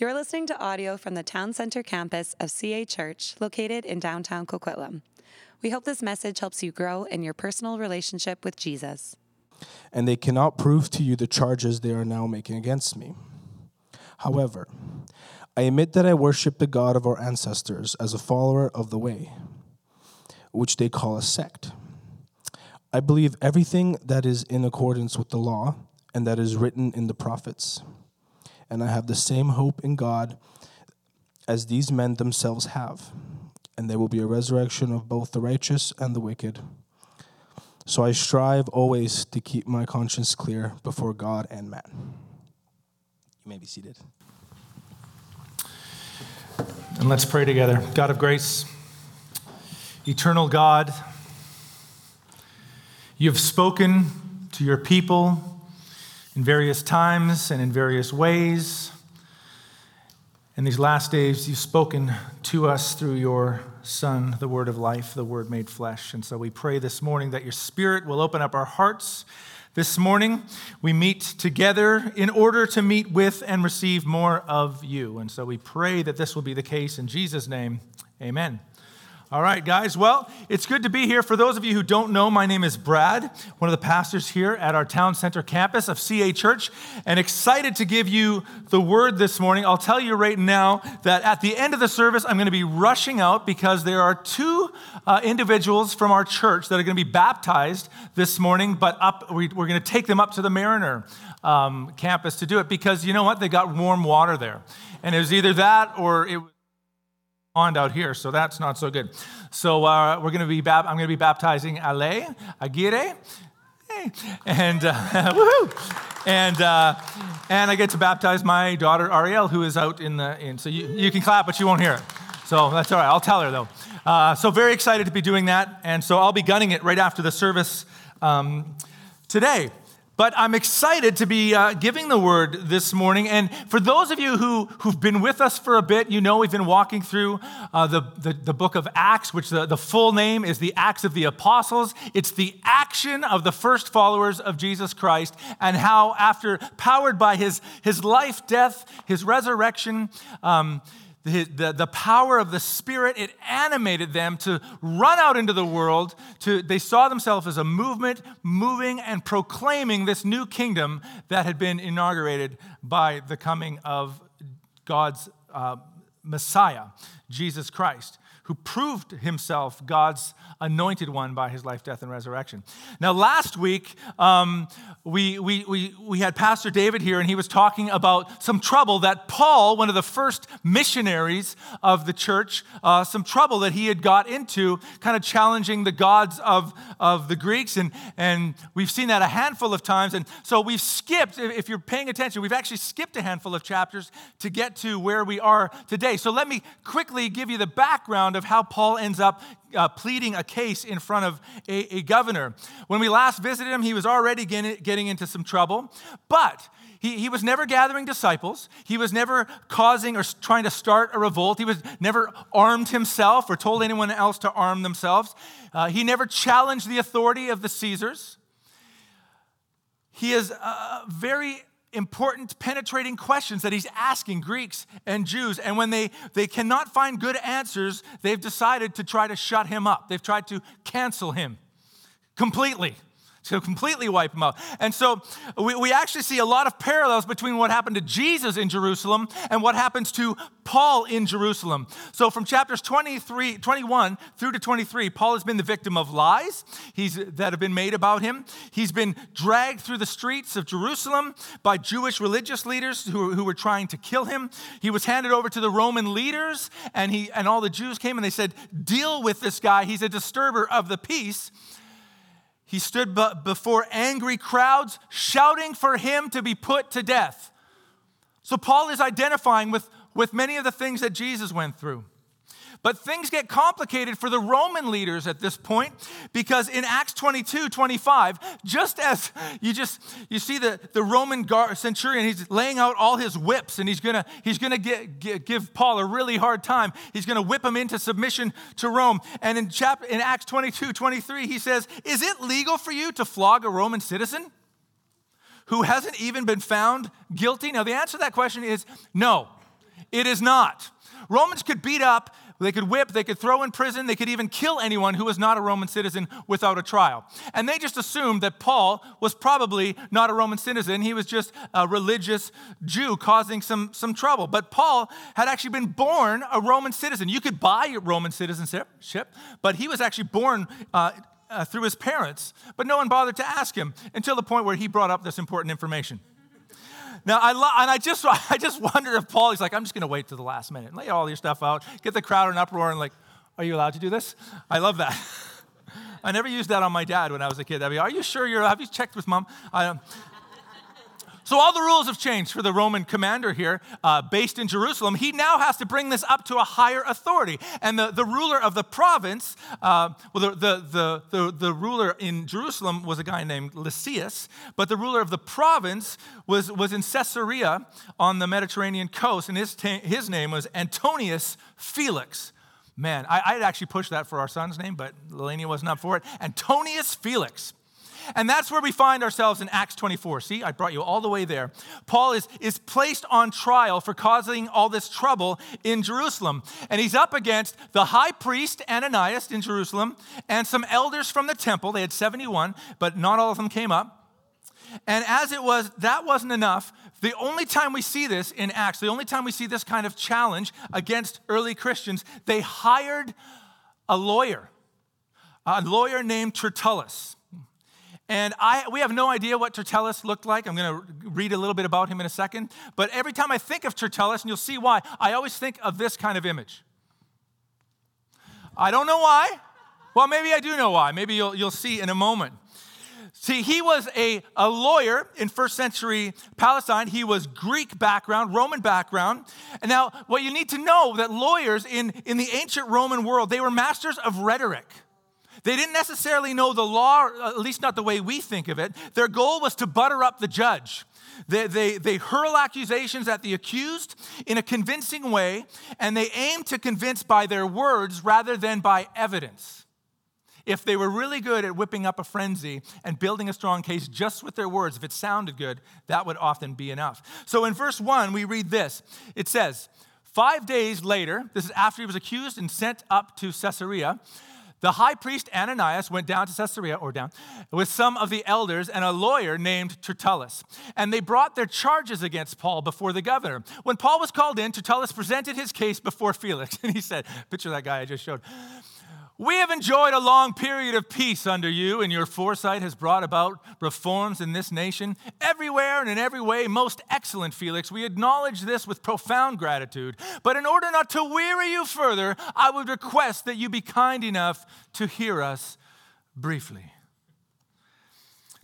You're listening to audio from the Town Center campus of CA Church, located in downtown Coquitlam. We hope this message helps you grow in your personal relationship with Jesus. And they cannot prove to you the charges they are now making against me. However, I admit that I worship the God of our ancestors as a follower of the way, which they call a sect. I believe everything that is in accordance with the law and that is written in the prophets. And I have the same hope in God as these men themselves have. And there will be a resurrection of both the righteous and the wicked. So I strive always to keep my conscience clear before God and man. You may be seated. And let's pray together. God of grace, eternal God, you have spoken to your people in various times and in various ways. In these last days, you've spoken to us through your Son, the Word of life, the Word made flesh. And so we pray this morning that your Spirit will open up our hearts. This morning, we meet together in order to meet with and receive more of you. And so we pray that this will be the case in Jesus' name. Amen. All right, guys. Well, it's good to be here. For those of you who don't know, my name is Brad, one of the pastors here at our town center campus of CA Church, and excited to give you the word this morning. I'll tell you right now that at the end of the service, I'm going to be rushing out because there are two uh, individuals from our church that are going to be baptized this morning, but up, we, are going to take them up to the Mariner um, campus to do it because you know what? They got warm water there. And it was either that or it pond out here, so that's not so good. So uh, we're going to be bap- I'm going to be baptizing Ale Aguirre, and uh, woohoo, and uh, and I get to baptize my daughter Ariel, who is out in the in. So you, you can clap, but you won't hear it. So that's all right. I'll tell her though. Uh, so very excited to be doing that, and so I'll be gunning it right after the service um, today. But I'm excited to be uh, giving the word this morning. And for those of you who, who've been with us for a bit, you know we've been walking through uh, the, the, the, book of Acts, which the, the full name is the Acts of the Apostles. It's the action of the first followers of Jesus Christ, and how, after powered by his, his life, death, his resurrection, um, the, the, the, power of the Spirit, it animated them to run out into the world. To, they saw themselves as a movement moving and proclaiming this new kingdom that had been inaugurated by the coming of God's uh, Messiah, Jesus Christ who proved himself God's anointed one by his life, death, and resurrection. Now, last week, um, we, we, we, we had Pastor David here, and he was talking about some trouble that Paul, one of the first missionaries of the church, uh, some trouble that he had got into, kind of challenging the gods of, of the Greeks. And, and we've seen that a handful of times. And so we've skipped, if you're paying attention, we've actually skipped a handful of chapters to get to where we are today. So let me quickly give you the background of how Paul ends up uh, pleading a case in front of a, a, governor. When we last visited him, he was already getting, into some trouble, but he, he was never gathering disciples. He was never causing or trying to start a revolt. He was never armed himself or told anyone else to arm themselves. Uh, he never challenged the authority of the Caesars. He is very important, penetrating questions that he's asking Greeks and Jews. And when they, they cannot find good answers, they've decided to try to shut him up. They've tried to cancel him completely to completely wipe them out. And so we, we actually see a lot of parallels between what happened to Jesus in Jerusalem and what happens to Paul in Jerusalem. So from chapters 23, 21 through to 23, Paul has been the victim of lies he's, that have been made about him. He's been dragged through the streets of Jerusalem by Jewish religious leaders who, who were trying to kill him. He was handed over to the Roman leaders, and, he, and all the Jews came and they said, Deal with this guy. He's a disturber of the peace. He stood before angry crowds, shouting for him to be put to death. So, Paul is identifying with, with many of the things that Jesus went through. But things get complicated for the Roman leaders at this point because in Acts 22, 25, just as you just you see the, the Roman guard, centurion, he's laying out all his whips and he's gonna he's gonna get, get, give Paul a really hard time. He's gonna whip him into submission to Rome. And in chapter in Acts 22, 23, he says, Is it legal for you to flog a Roman citizen? Who hasn't even been found guilty? Now, the answer to that question is no. It is not. Romans could beat up, they could whip, they could throw in prison, they could even kill anyone who was not a Roman citizen without a trial. And they just assumed that Paul was probably not a Roman citizen. He was just a religious Jew causing some, some trouble. But Paul had actually been born a Roman citizen. You could buy Roman citizenship, but he was actually born. Uh, uh, through his parents, but no one bothered to ask him until the point where he brought up this important information. Now, I lo- and I just, I just wonder if Paul, he's like, I'm just going to wait to the last minute, lay all your stuff out, get the crowd in uproar, and like, are you allowed to do this? I love that. I never used that on my dad when I was a kid. I'd be, are you sure you're, have you checked with mom? I, um, so, all the rules have changed for the Roman commander here, uh, based in Jerusalem. He now has to bring this up to a higher authority. And the, the ruler of the province, uh, well, the, the, the, the, ruler in Jerusalem was a guy named Lysias, but the ruler of the province was, was in Caesarea on the Mediterranean coast, and his, ta- his name was Antonius Felix. Man, I, would actually pushed that for our son's name, but Lelania wasn't up for it. Antonius Felix. And that's where we find ourselves in Acts 24. See, I brought you all the way there. Paul is, is placed on trial for causing all this trouble in Jerusalem. And he's up against the high priest Ananias in Jerusalem and some elders from the temple. They had 71, but not all of them came up. And as it was, that wasn't enough. The only time we see this in Acts, the only time we see this kind of challenge against early Christians, they hired a lawyer, a lawyer named Tertullus. And I, we have no idea what Tertullus looked like. I'm going to read a little bit about him in a second. But every time I think of Tertullus, and you'll see why, I always think of this kind of image. I don't know why. Well, maybe I do know why. Maybe you'll, you'll see in a moment. See, he was a, a lawyer in first century Palestine. He was Greek background, Roman background. And now, what you need to know that lawyers in, in the ancient Roman world, they were masters of rhetoric. They didn't necessarily know the law, at least not the way we think of it. Their goal was to butter up the judge. They, they, they hurl accusations at the accused in a convincing way, and they aim to convince by their words rather than by evidence. If they were really good at whipping up a frenzy and building a strong case just with their words, if it sounded good, that would often be enough. So in verse 1, we read this it says, Five days later, this is after he was accused and sent up to Caesarea. The high priest Ananias went down to Caesarea, or down, with some of the elders and a lawyer named Tertullus. And they brought their charges against Paul before the governor. When Paul was called in, Tertullus presented his case before Felix. And he said, Picture that guy I just showed. We have enjoyed a long period of peace under you, and your foresight has brought about reforms in this nation. Everywhere and in every way, most excellent, Felix. We acknowledge this with profound gratitude. But in order not to weary you further, I would request that you be kind enough to hear us briefly.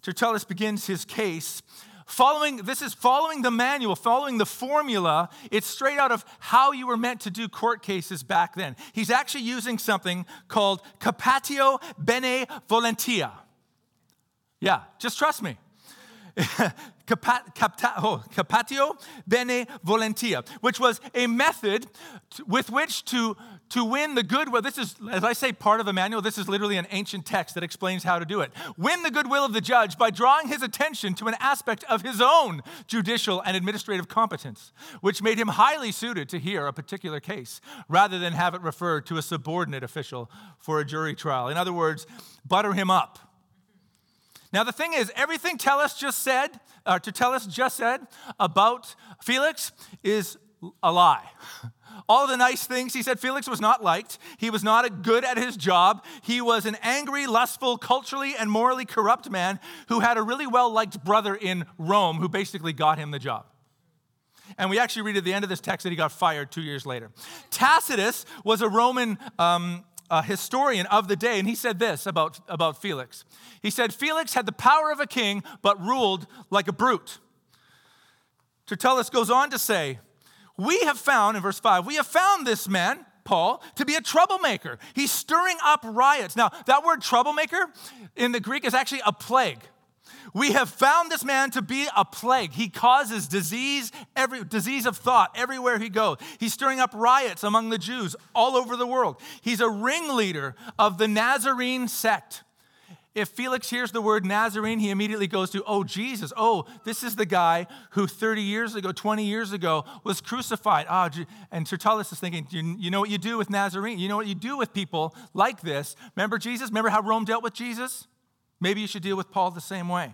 Tertullus begins his case Following, this is following the manual, following the formula. It's straight out of how you were meant to do court cases back then. He's actually using something called capatio bene benevolentia. Yeah, just trust me. oh, captatio benevolentia, which was a method with which to to win the goodwill. This is, as I say, part of a manual. This is literally an ancient text that explains how to do it. Win the goodwill of the judge by drawing his attention to an aspect of his own judicial and administrative competence, which made him highly suited to hear a particular case, rather than have it referred to a subordinate official for a jury trial. In other words, butter him up. Now, the thing is, everything Tellus just said, uh, Tertullus just said about Felix is a lie. All the nice things he said, Felix was not liked. He was not good at his job. He was an angry, lustful, culturally and morally corrupt man who had a really well liked brother in Rome who basically got him the job. And we actually read at the end of this text that he got fired two years later. Tacitus was a Roman um, a historian of the day, and he said this about, about Felix. He said, Felix had the power of a king, but ruled like a brute. Tertullus goes on to say, we have found, in verse 5, we have found this man, Paul, to be a troublemaker. He's stirring up riots. Now, that word troublemaker in the Greek is actually a plague. We have found this man to be a plague. He causes disease, every disease of thought everywhere he goes. He's stirring up riots among the Jews all over the world. He's a ringleader of the Nazarene sect. If Felix hears the word Nazarene, he immediately goes to, oh, Jesus. Oh, this is the guy who 30 years ago, 20 years ago was crucified. Ah, and Tertullus is thinking, you know what you do with Nazarene? You know what you do with people like this? Remember Jesus? Remember how Rome dealt with Jesus? Maybe you should deal with Paul the same way.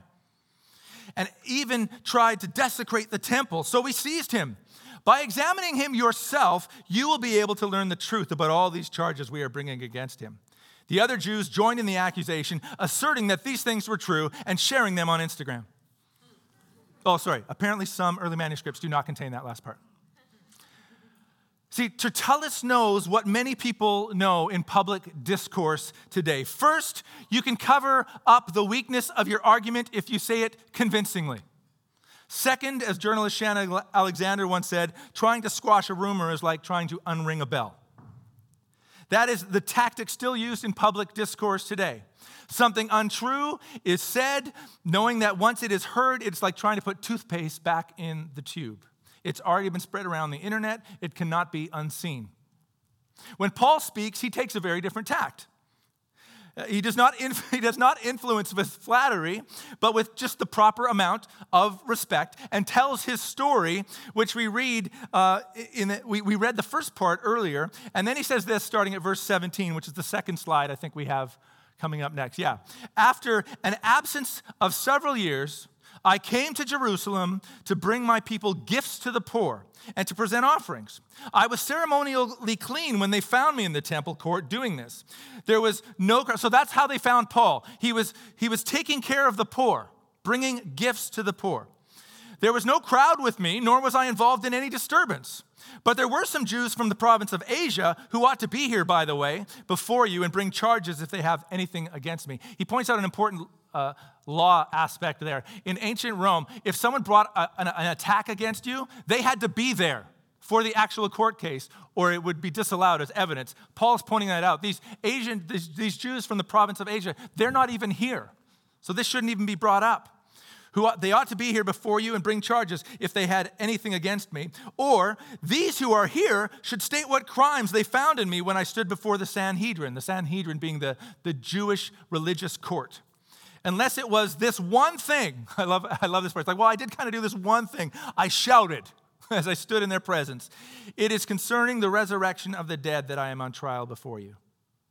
And even tried to desecrate the temple. So we seized him. By examining him yourself, you will be able to learn the truth about all these charges we are bringing against him. The other Jews joined in the accusation, asserting that these things were true and sharing them on Instagram. Oh, sorry. Apparently, some early manuscripts do not contain that last part. See, Tertullus knows what many people know in public discourse today. First, you can cover up the weakness of your argument if you say it convincingly. Second, as journalist Shannon Alexander once said, trying to squash a rumor is like trying to unring a bell. That is the tactic still used in public discourse today. Something untrue is said, knowing that once it is heard, it's like trying to put toothpaste back in the tube. It's already been spread around the internet, it cannot be unseen. When Paul speaks, he takes a very different tact. Uh, he does, not inf- he does not influence with flattery, but with just the proper amount of respect, and tells his story, which we read uh, in the, we, we read the first part earlier, and then he says this starting at verse 17, which is the second slide I think we have coming up next. Yeah. After an absence of several years, I came to Jerusalem to bring my people gifts to the poor and to present offerings. I was ceremonially clean when they found me in the temple court doing this. There was no so that's how they found Paul. He was he was taking care of the poor, bringing gifts to the poor. There was no crowd with me, nor was I involved in any disturbance. But there were some Jews from the province of Asia who ought to be here, by the way, before you and bring charges if they have anything against me. He points out an important uh, law aspect there. In ancient Rome, if someone brought a, an, an attack against you, they had to be there for the actual court case, or it would be disallowed as evidence. Paul's pointing that out. These Asian, these, these Jews from the province of Asia, they're not even here. So this shouldn't even be brought up. Who they ought to be here before you and bring charges if they had anything against me. Or these who are here should state what crimes they found in me when I stood before the Sanhedrin, the Sanhedrin being the, the Jewish religious court unless it was this one thing. I love, I love this part. It's like, well, I did kind of do this one thing. I shouted as I stood in their presence. It is concerning the resurrection of the dead that I am on trial before you.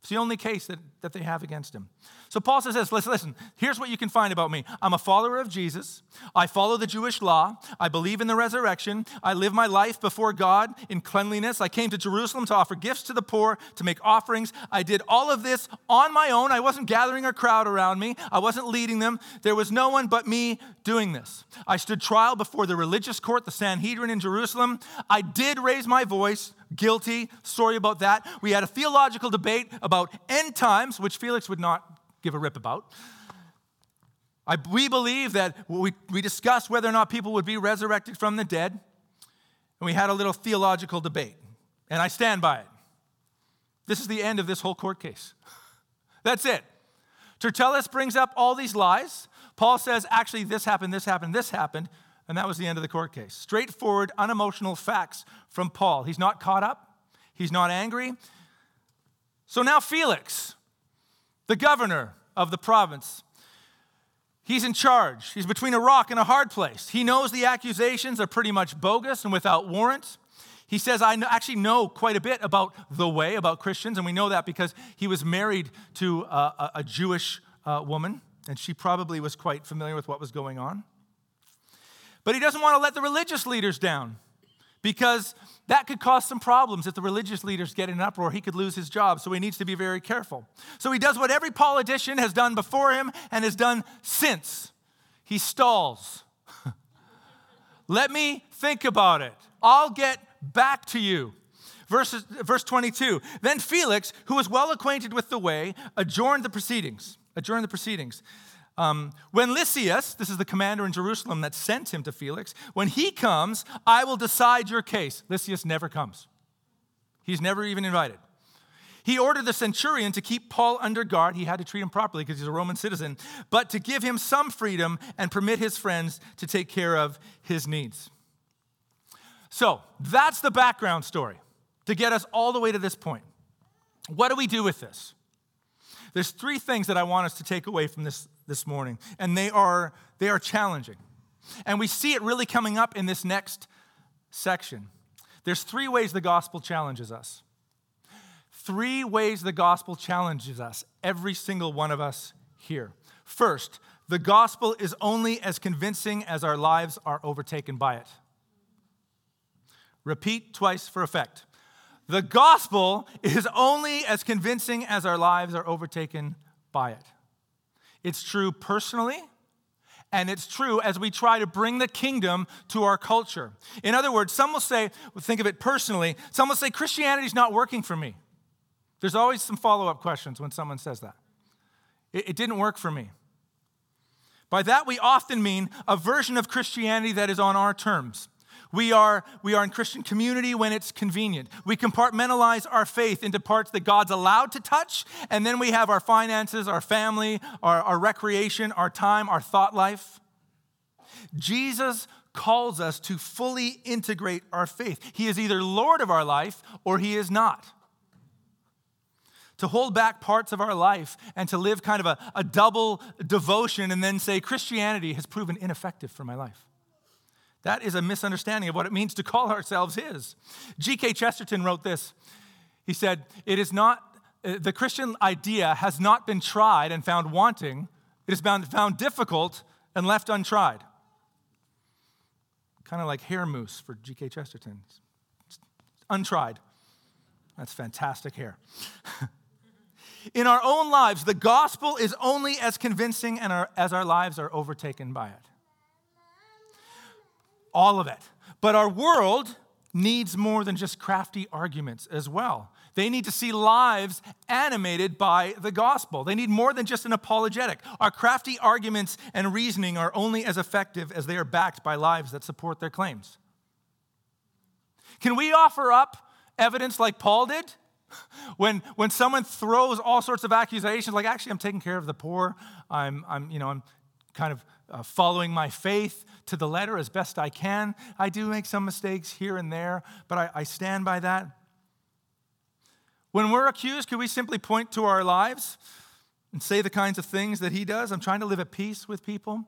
It's the only case that, that they have against him. So Paul says this listen, listen, here's what you can find about me. I'm a follower of Jesus. I follow the Jewish law. I believe in the resurrection. I live my life before God in cleanliness. I came to Jerusalem to offer gifts to the poor, to make offerings. I did all of this on my own. I wasn't gathering a crowd around me, I wasn't leading them. There was no one but me doing this. I stood trial before the religious court, the Sanhedrin in Jerusalem. I did raise my voice guilty. Sorry about that. We had a theological debate about end times, which Felix would not give a rip about. I, we believe that we, we discussed whether or not people would be resurrected from the dead, and we had a little theological debate, and I stand by it. This is the end of this whole court case. That's it. Tertullus brings up all these lies. Paul says, actually, this happened, this happened, this happened, and that was the end of the court case. Straightforward, unemotional facts from Paul. He's not caught up, he's not angry. So now, Felix the governor of the province. He's in charge. He's between a rock and a hard place. He knows the accusations are pretty much bogus and without warrant. He says, I actually know quite a bit about the way, about Christians, and we know that because he was married to a, a Jewish uh, woman, and she probably was quite familiar with what was going on. But he doesn't want to let the religious leaders down because that could cause some problems if the religious leaders get in an uproar. He could lose his job, so he needs to be very careful. So he does what every politician has done before him and has done since he stalls. Let me think about it. I'll get back to you. Verse, verse 22 Then Felix, who was well acquainted with the way, adjourned the proceedings. Adjourned the proceedings. Um, when Lysias, this is the commander in Jerusalem that sent him to Felix, when he comes, I will decide your case. Lysias never comes, he's never even invited. He ordered the centurion to keep Paul under guard. He had to treat him properly because he's a Roman citizen, but to give him some freedom and permit his friends to take care of his needs. So that's the background story to get us all the way to this point. What do we do with this? There's three things that I want us to take away from this this morning, and they are, they are challenging. And we see it really coming up in this next section. There's three ways the gospel challenges us. Three ways the gospel challenges us, every single one of us here. First, the gospel is only as convincing as our lives are overtaken by it. Repeat twice for effect. The gospel is only as convincing as our lives are overtaken by it. It's true personally, and it's true as we try to bring the kingdom to our culture. In other words, some will say, think of it personally, some will say, Christianity's not working for me. There's always some follow up questions when someone says that. It, it didn't work for me. By that, we often mean a version of Christianity that is on our terms. We are, we are in Christian community when it's convenient. We compartmentalize our faith into parts that God's allowed to touch, and then we have our finances, our family, our, our recreation, our time, our thought life. Jesus calls us to fully integrate our faith. He is either Lord of our life or he is not. To hold back parts of our life and to live kind of a, a double devotion and then say, Christianity has proven ineffective for my life. That is a misunderstanding of what it means to call ourselves His. G.K. Chesterton wrote this. He said, It is not, uh, the Christian idea has not been tried and found wanting, it been found difficult and left untried. Kind of like hair mousse for G.K. Chesterton. It's untried. That's fantastic hair. In our own lives, the gospel is only as convincing as our lives are overtaken by it all of it. But our world needs more than just crafty arguments as well. They need to see lives animated by the gospel. They need more than just an apologetic. Our crafty arguments and reasoning are only as effective as they are backed by lives that support their claims. Can we offer up evidence like Paul did? When, when someone throws all sorts of accusations, like, actually, I'm taking care of the poor, I'm, I'm, you know, I'm kind of uh, following my faith, to the letter as best I can. I do make some mistakes here and there, but I, I stand by that. When we're accused, could we simply point to our lives and say the kinds of things that he does? I'm trying to live at peace with people.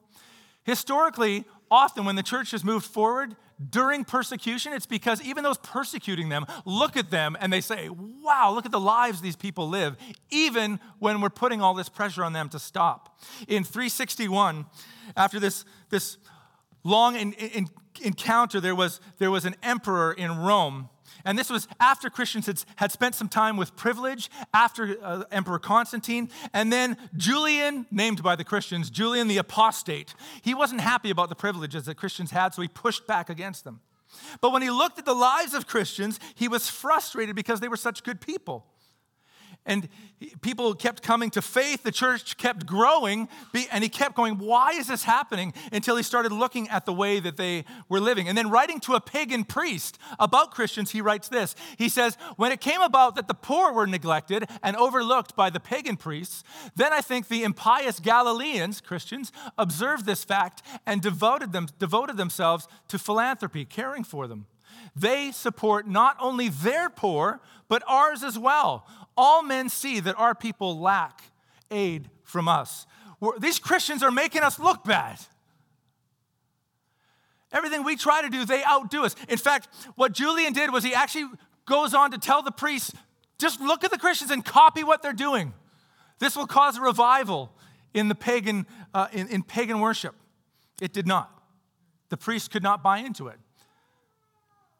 Historically, often when the church has moved forward during persecution, it's because even those persecuting them look at them and they say, Wow, look at the lives these people live, even when we're putting all this pressure on them to stop. In 361, after this, this long in, in, encounter, there was, there was an emperor in Rome. And this was after Christians had, had spent some time with privilege, after uh, Emperor Constantine, and then Julian, named by the Christians, Julian the Apostate. He wasn't happy about the privileges that Christians had, so he pushed back against them. But when he looked at the lives of Christians, he was frustrated because they were such good people. And people kept coming to faith. The church kept growing. And he kept going, Why is this happening? Until he started looking at the way that they were living. And then, writing to a pagan priest about Christians, he writes this He says, When it came about that the poor were neglected and overlooked by the pagan priests, then I think the impious Galileans, Christians, observed this fact and devoted, them, devoted themselves to philanthropy, caring for them. They support not only their poor, but ours as well all men see that our people lack aid from us. We're, these Christians are making us look bad. Everything we try to do, they outdo us. In fact, what Julian did was he actually goes on to tell the priests just look at the Christians and copy what they're doing. This will cause a revival in the pagan uh, in, in pagan worship. It did not. The priests could not buy into it.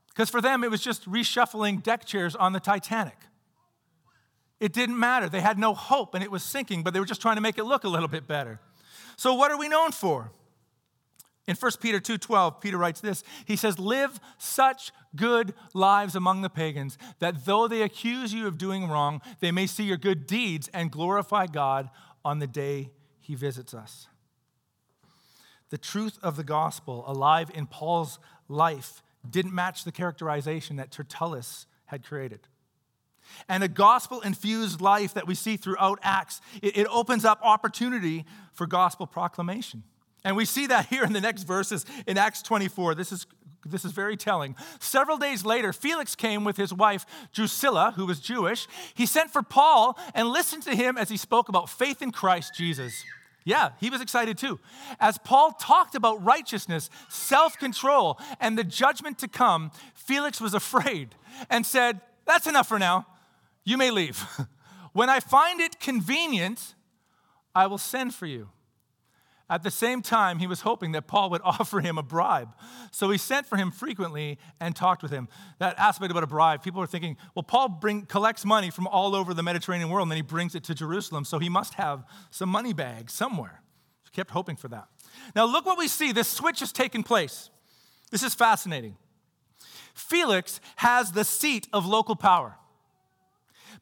Because for them, it was just reshuffling deck chairs on the Titanic. It didn't matter. They had no hope and it was sinking, but they were just trying to make it look a little bit better. So what are we known for? In 1 Peter 2:12, Peter writes this. He says, "Live such good lives among the pagans that though they accuse you of doing wrong, they may see your good deeds and glorify God on the day he visits us." The truth of the gospel alive in Paul's life didn't match the characterization that Tertullus had created and a gospel infused life that we see throughout Acts. It, it, opens up opportunity for gospel proclamation. And we see that here in the next verses in Acts 24. This is This is very telling. Several days later, Felix came with his wife Drusilla, who was Jewish. He sent for Paul and listened to him as he spoke about faith in Christ Jesus. Yeah, he was excited too. As Paul talked about righteousness, self control, and the judgment to come, Felix was afraid and said, That's enough for now. You may leave. when I find it convenient, I will send for you. At the same time, he was hoping that Paul would offer him a bribe. So he sent for him frequently and talked with him. That aspect about a bribe, people are thinking, well, Paul bring, collects money from all over the Mediterranean world and then he brings it to Jerusalem. So he must have some money bags somewhere. He kept hoping for that. Now, look what we see. This switch has taken place. This is fascinating. Felix has the seat of local power.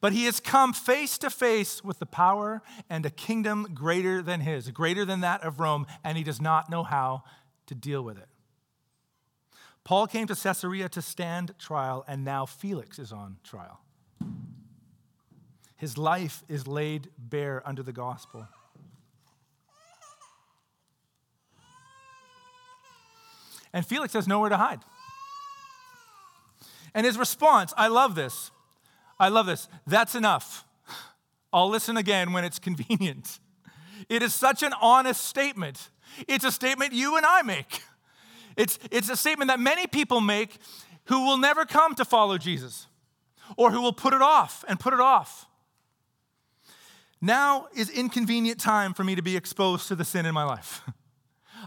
But he has come face to face with the power and a kingdom greater than his, greater than that of Rome, and he does not know how to deal with it. Paul came to Caesarea to stand trial, and now Felix is on trial. His life is laid bare under the gospel. And Felix has nowhere to hide. And his response, I love this. I love this. That's enough. I'll listen again when it's convenient. It is such an honest statement. It's a statement you and I make. It's, it's a statement that many people make who will never come to follow Jesus or who will put it off and put it off. Now is inconvenient time for me to be exposed to the sin in my life.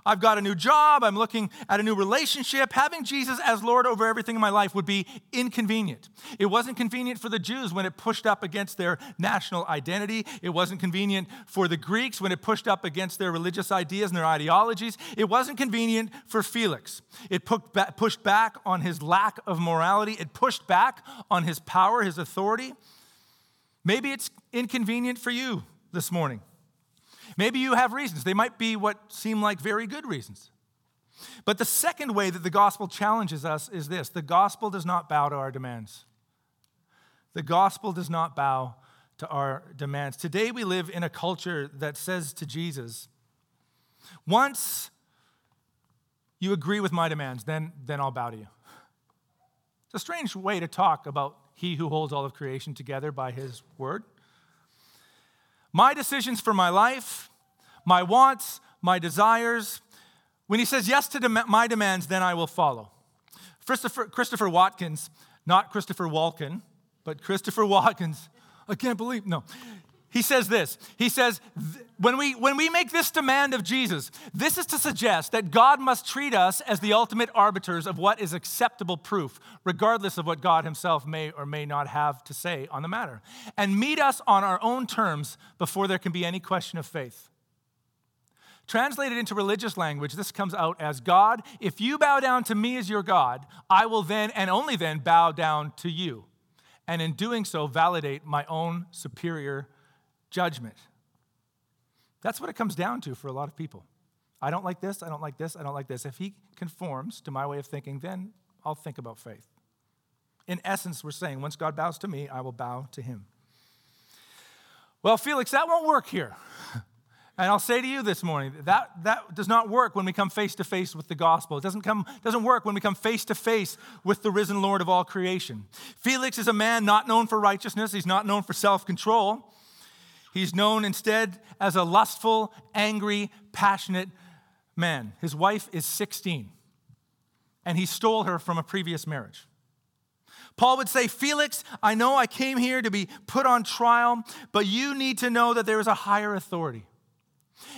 I've got a new job, I'm looking at a new relationship. Having Jesus as Lord over everything in my life would be inconvenient. It wasn't convenient for the Jews when it pushed up against their national identity. It wasn't convenient for the Greeks when it pushed up against their religious ideas and their ideologies. It wasn't convenient for Felix. It pushed back on his lack of morality, it pushed back on his power, his authority. Maybe it's inconvenient for you this morning. Maybe you have reasons. They might be what seem like very good reasons. But the second way that the gospel challenges us is this the gospel does not bow to our demands. The gospel does not bow to our demands. Today we live in a culture that says to Jesus, once you agree with my demands, then, then I'll bow to you. It's a strange way to talk about he who holds all of creation together by his word. My decisions for my life, my wants, my desires. When he says yes to dem- my demands, then I will follow. Christopher, Christopher Watkins, not Christopher Walken, but Christopher Watkins. I can't believe, no. He says this. He says, when we, when we make this demand of Jesus, this is to suggest that God must treat us as the ultimate arbiters of what is acceptable proof, regardless of what God himself may or may not have to say on the matter, and meet us on our own terms before there can be any question of faith. Translated into religious language, this comes out as God, if you bow down to me as your God, I will then and only then bow down to you. And in doing so, validate my own superior judgment. That's what it comes down to for a lot of people. I don't like this, I don't like this, I don't like this. If he conforms to my way of thinking, then I'll think about faith. In essence, we're saying, once God bows to me, I will bow to him. Well, Felix, that won't work here. And I'll say to you this morning that that does not work when we come face to face with the gospel. It doesn't, come, doesn't work when we come face to face with the risen Lord of all creation. Felix is a man not known for righteousness, he's not known for self control. He's known instead as a lustful, angry, passionate man. His wife is 16, and he stole her from a previous marriage. Paul would say, Felix, I know I came here to be put on trial, but you need to know that there is a higher authority.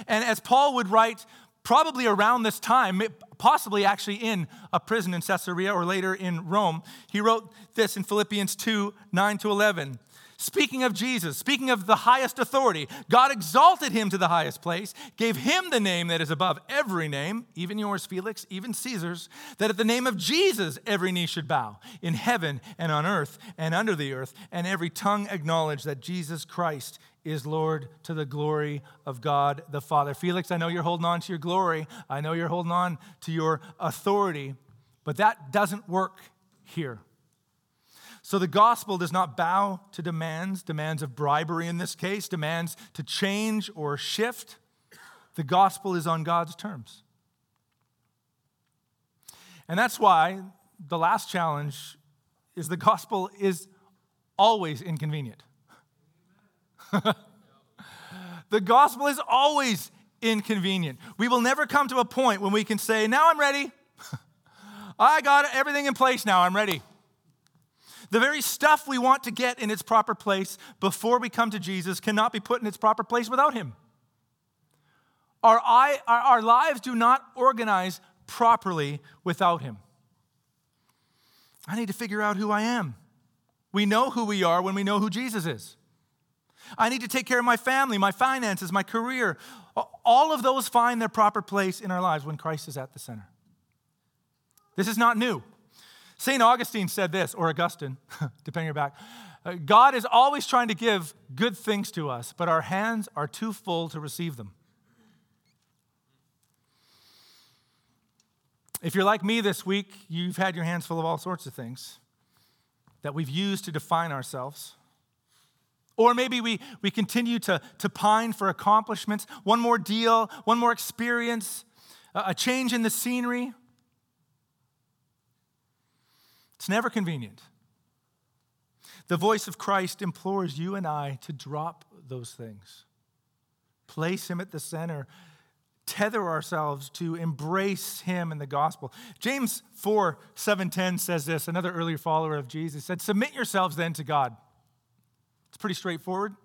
And as Paul would write, probably around this time, possibly actually in a prison in Caesarea or later in Rome, he wrote this in Philippians 2 9 to 11. Speaking of Jesus, speaking of the highest authority, God exalted him to the highest place, gave him the name that is above every name, even yours, Felix, even Caesar's, that at the name of Jesus every knee should bow, in heaven and on earth and under the earth, and every tongue acknowledge that Jesus Christ is Lord to the glory of God the Father. Felix, I know you're holding on to your glory. I know you're holding on to your authority, but that doesn't work here. So the gospel does not bow to demands, demands of bribery in this case, demands to change or shift. The gospel is on God's terms. And that's why the last challenge is the gospel is always inconvenient. the gospel is always inconvenient. We will never come to a point when we can say, Now I'm ready. I got everything in place now. I'm ready. The very stuff we want to get in its proper place before we come to Jesus cannot be put in its proper place without Him. Our, our, our lives do not organize properly without Him. I need to figure out who I am. We know who we are when we know who Jesus is. I need to take care of my family, my finances, my career. All of those find their proper place in our lives when Christ is at the center. This is not new. St. Augustine said this, or Augustine, depending on your back. Uh, God is always trying to give good things to us, but our hands are too full to receive them. If you're like me this week, you've had your hands full of all sorts of things that we've used to define ourselves. Or maybe we, we continue to, to pine for accomplishments, one more deal, one more experience, a change in the scenery. It's never convenient. The voice of Christ implores you and I to drop those things, place Him at the center, tether ourselves to embrace him in the gospel. James 4 7 10 says this, another early follower of Jesus said, Submit yourselves then to God. It's pretty straightforward.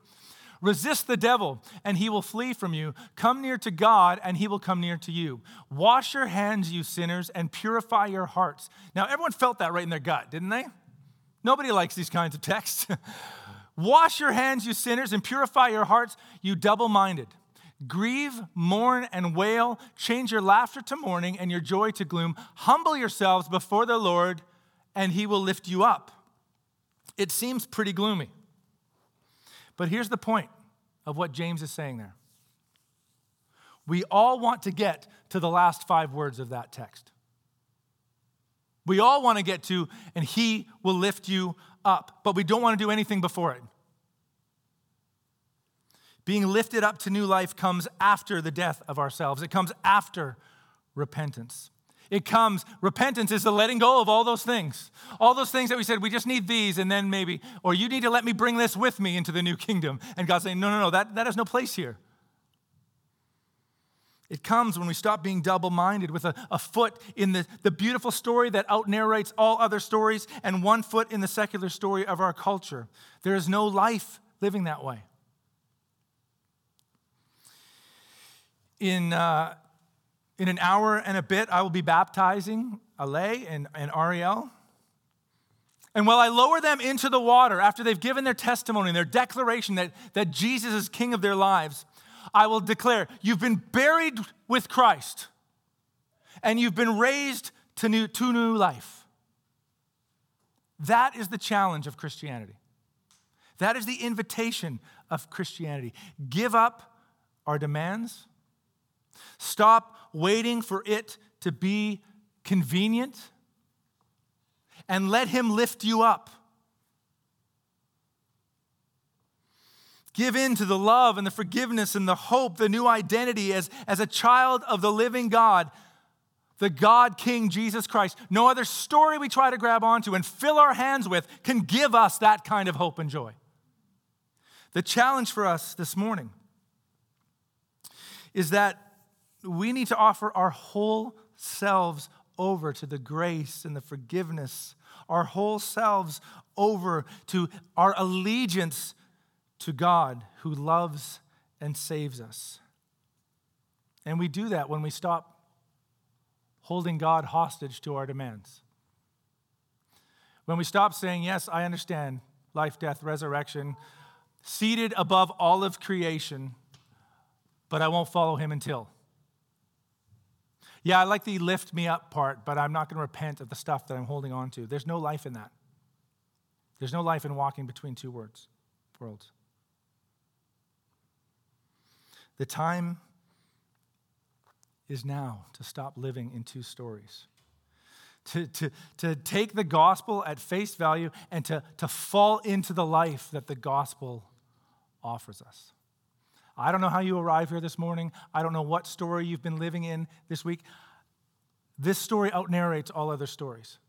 Resist the devil, and he will flee from you. Come near to God, and he will come near to you. Wash your hands, you sinners, and purify your hearts. Now, everyone felt that right in their gut, didn't they? Nobody likes these kinds of texts. Wash your hands, you sinners, and purify your hearts, you double minded. Grieve, mourn, and wail. Change your laughter to mourning and your joy to gloom. Humble yourselves before the Lord, and he will lift you up. It seems pretty gloomy. But here's the point of what James is saying there. We all want to get to the last five words of that text. We all want to get to, and he will lift you up, but we don't want to do anything before it. Being lifted up to new life comes after the death of ourselves, it comes after repentance. It comes, repentance is the letting go of all those things. All those things that we said, we just need these, and then maybe, or you need to let me bring this with me into the new kingdom. And God's saying, no, no, no, that, that has no place here. It comes when we stop being double minded with a, a, foot in the, the beautiful story that out narrates all other stories and one foot in the secular story of our culture. There is no life living that way. in, uh, in an hour and a bit, I will be baptizing Alay and, and Ariel. And while I lower them into the water after they've given their testimony their declaration that, that Jesus is king of their lives, I will declare, You've been buried with Christ, and you've been raised to new, to new life. That is the challenge of Christianity. That is the invitation of Christianity. Give up our demands, Stop waiting for it to be convenient and let Him lift you up. Give in to the love and the forgiveness and the hope, the new identity as, as a child of the living God, the God King Jesus Christ. No other story we try to grab onto and fill our hands with can give us that kind of hope and joy. The challenge for us this morning is that we need to offer our whole selves over to the grace and the forgiveness, our whole selves over to our allegiance to God who loves and saves us. And we do that when we stop holding God hostage to our demands. When we stop saying, Yes, I understand life, death, resurrection, seated above all of creation, but I won't follow him until. Yeah, I like the lift me up part, but I'm not going to repent of the stuff that I'm holding on to. There's no life in that. There's no life in walking between two words, worlds. The time is now to stop living in two stories. To, to, to take the gospel at face value and to, to fall into the life that the gospel offers us. I don't know how you arrive here this morning. I don't know what story you've been living in this week. this story outnarrates all other stories.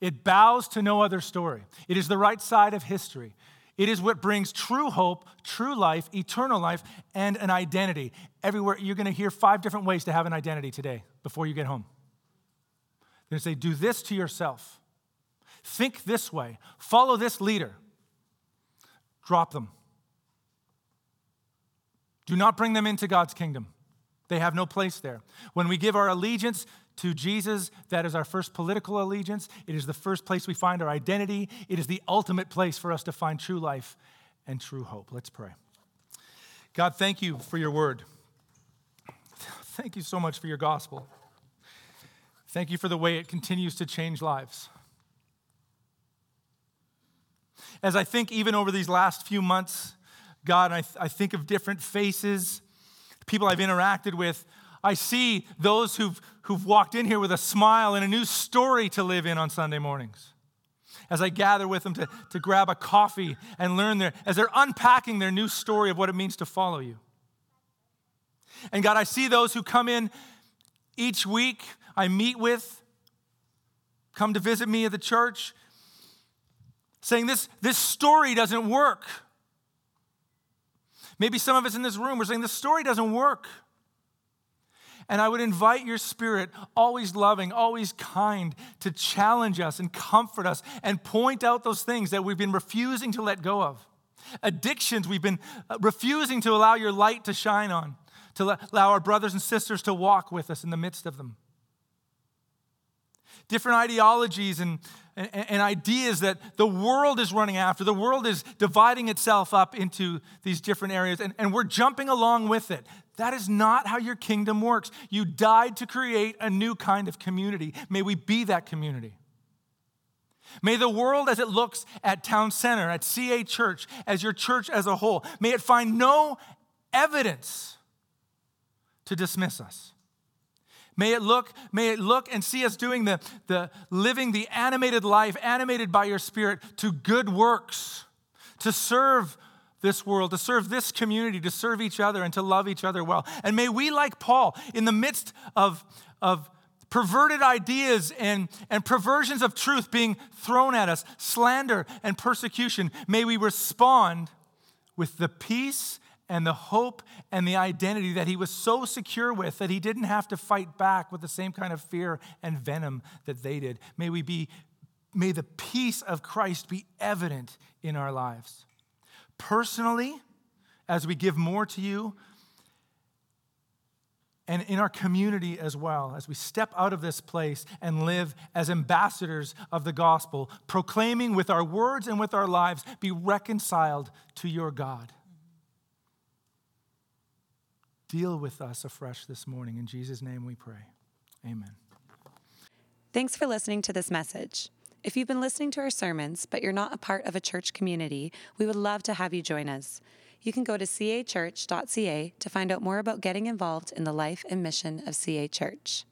It bows to no other story. It is the right side of history. It is what brings true hope, true life, eternal life, and an identity. Everywhere, you're going to hear five different ways to have an identity today before you get home. To say, do this to yourself. Think this way. Follow this leader. Drop them. Do not bring them into God's kingdom. They have no place there. When we give our allegiance to Jesus, that is our first political allegiance. It is the first place we find our identity. It is the ultimate place for us to find true life and true hope. Let's pray. God, thank you for your word. Thank you so much for your gospel. Thank you for the way it continues to change lives. As I think, even over these last few months, God, I, th- I think of different faces, people I've interacted with. I see those who've, who've walked in here with a smile and a new story to live in on Sunday mornings. As I gather with them to, to grab a coffee and learn their, as they're unpacking their new story of what it means to follow you. And God, I see those who come in each week, I meet with, come to visit me at the church, saying, This, this story doesn't work. Maybe some of us in this room are saying, This story doesn't work. And I would invite your spirit, always loving, always kind, to challenge us and comfort us and point out those things that we've been refusing to let go of. Addictions we've been uh, refusing to allow your light to shine on, to allow our brothers and sisters to walk with us in the midst of them different ideologies and, and, and, ideas that the world is running after. The world is dividing itself up into these different areas, and, and we're jumping along with it. That is not how your kingdom works. You died to create a new kind of community. May we be that community. May the world as it looks at Town Center, at CA Church, as your church as a whole, may it find no evidence to dismiss us. May it look, may it look and see us doing the, the living the animated life, animated by your spirit, to good works, to serve this world, to serve this community, to serve each other, and to love each other well. And may we, like Paul, in the midst of, of perverted ideas and, and perversions of truth being thrown at us, slander and persecution, may we respond with the peace and the hope and the identity that he was so secure with that he didn't have to fight back with the same kind of fear and venom that they did. May we be may the peace of Christ be evident in our lives. Personally, as we give more to you, and in our community as well, as we step out of this place and live as ambassadors of the gospel, proclaiming with our words and with our lives, be reconciled to your God. Deal with us afresh this morning. In Jesus' name we pray. Amen. Thanks for listening to this message. If you've been listening to our sermons, but you're not a part of a church community, we would love to have you join us. You can go to cachurch.ca to find out more about getting involved in the life and mission of CA Church.